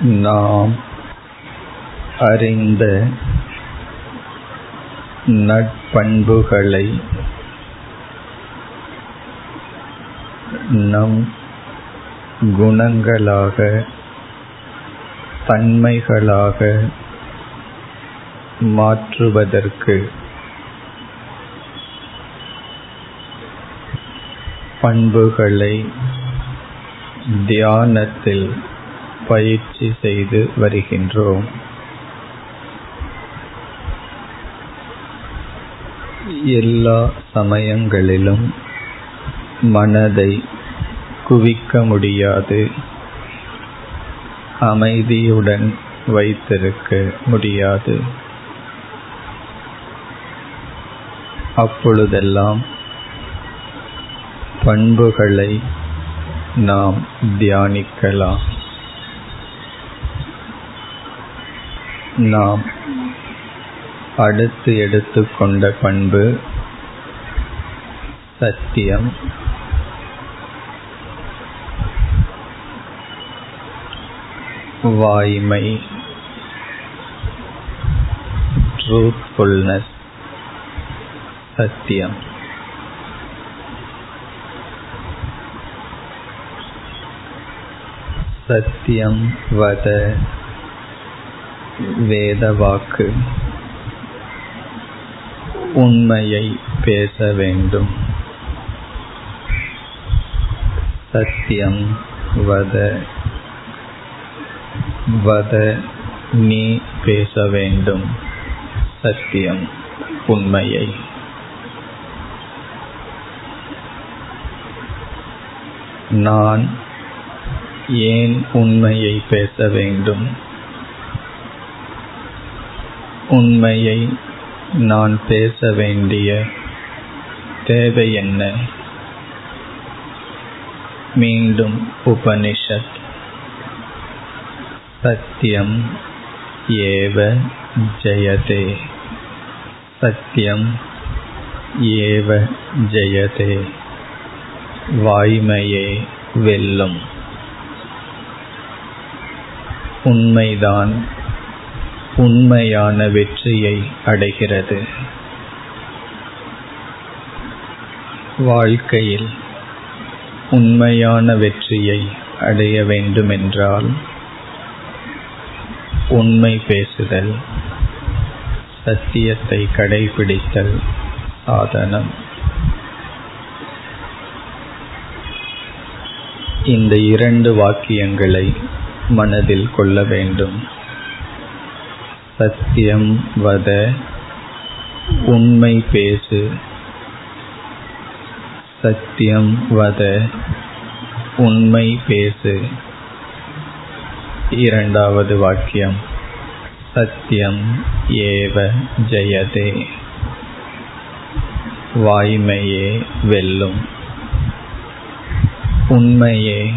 நாம் அறிந்த நட்பண்புகளை நம் குணங்களாக தன்மைகளாக மாற்றுவதற்கு பண்புகளை தியானத்தில் பயிற்சி செய்து வருகின்றோம். எல்லா சமயங்களிலும் மனதை குவிக்க முடியாது. அமைதியுடன் வைத்திருக்க முடியாது. அப்பொழுதெல்லாம் பண்புகளை நாம் தியானிக்கலாம். நாம் அடுத்து எடுத்துக்கொண்ட பண்பு சத்தியம். வாய்மை. ட்ரூத்ஃபுல்னஸ் சத்தியம். சத்தியம் வத வேதவாக்கு. உண்மையை பேச வேண்டும். சத்தியம் வத வத நீ பேச வேண்டும். சத்தியம் உண்மையை. நான் ஏன் உண்மையை பேச வேண்டும்? உண்மையை நான் பேச வேண்டிய தேவை என்ன? மீண்டும் உபனிஷத். சத்தியம் ஏவ ஜெயதே. சத்தியம் ஏவ ஜெயதே. வாய்மையே வெல்லும். உண்மைதான் உண்மையான வெற்றியை அடைகிறது. வாழ்க்கையில் உண்மையான வெற்றியை அடைய வேண்டுமென்றால் உண்மை பேசுதல் சத்தியத்தை கடைபிடித்தல் சாதனம். இந்த இரண்டு வாக்கியங்களை மனதில் கொள்ள வேண்டும். சத்தியம் வத உண்மை பேசு. சத்தியம் வத உண்மை பேசு. இரண்டாவது வாக்கியம். சத்தியம் ஏவ ஜெயதே. வாய்மையே வெல்லும். உண்மையே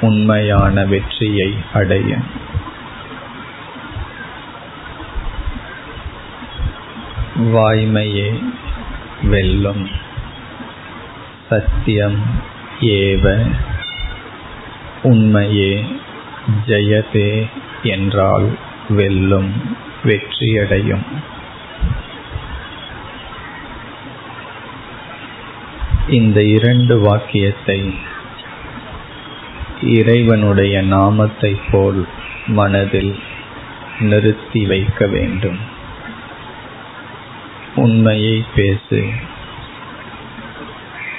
உண்மையான வெற்றியை அடையும். வாய்மையே வெல்லும். சத்தியம் ஏவ உண்மையே ஜெயதே என்றால் வெல்லும் வெற்றியடையும். இந்த இரண்டு வாக்கியத்தை இறைவனுடைய நாமத்தை போல் மனதில் நிறுத்தி வைக்க வேண்டும். உண்மையை பேசு.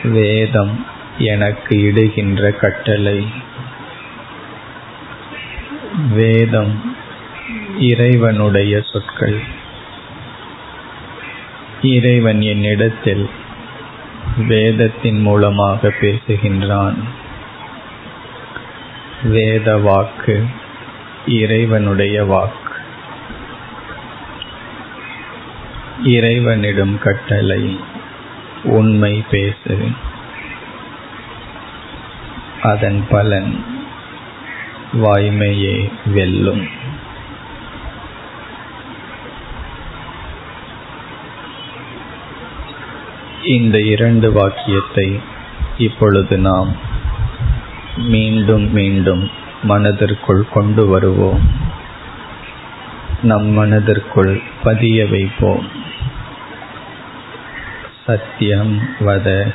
வேதம் எனக்கு இடுகின்ற கட்டளை. வேதம் இறைவனுடைய சொற்கள். இறைவன் என்னிடத்தில் வேதத்தின் மூலமாக பேசுகின்றான். வேத வாக்கு இறைவனுடைய வாக்கு. இறைவனிடம் கட்டளை உண்மை பேசு அதன் பலன் வாய்மையே வெல்லும். இந்த இரண்டு வாக்கியத்தை இப்பொழுது நாம் மீண்டும் மீண்டும் மனதிற்குள் கொண்டு வருவோம். நம் மனதிற்குள் பதிய வைப்போம். சத்தியம் வத.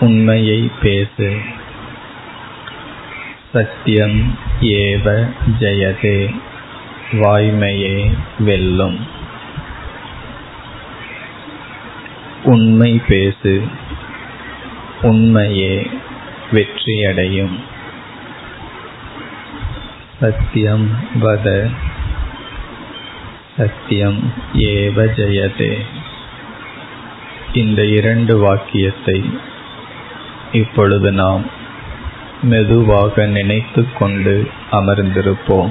உண்மையை பேசு. சத்தியம் ஏவ ஜெயதே. வாய்மையே வெல்லும். உண்மை பேசு. உண்மையே வெற்றியடையும். சத்தியம் வத. சத்தியம் ஏவ ஜெயதே. இந்த இரண்டு வாக்கியத்தை இப்பொழுது நாம் மெதுவாக நினைத்து கொண்டு அமர்ந்திருப்போம்.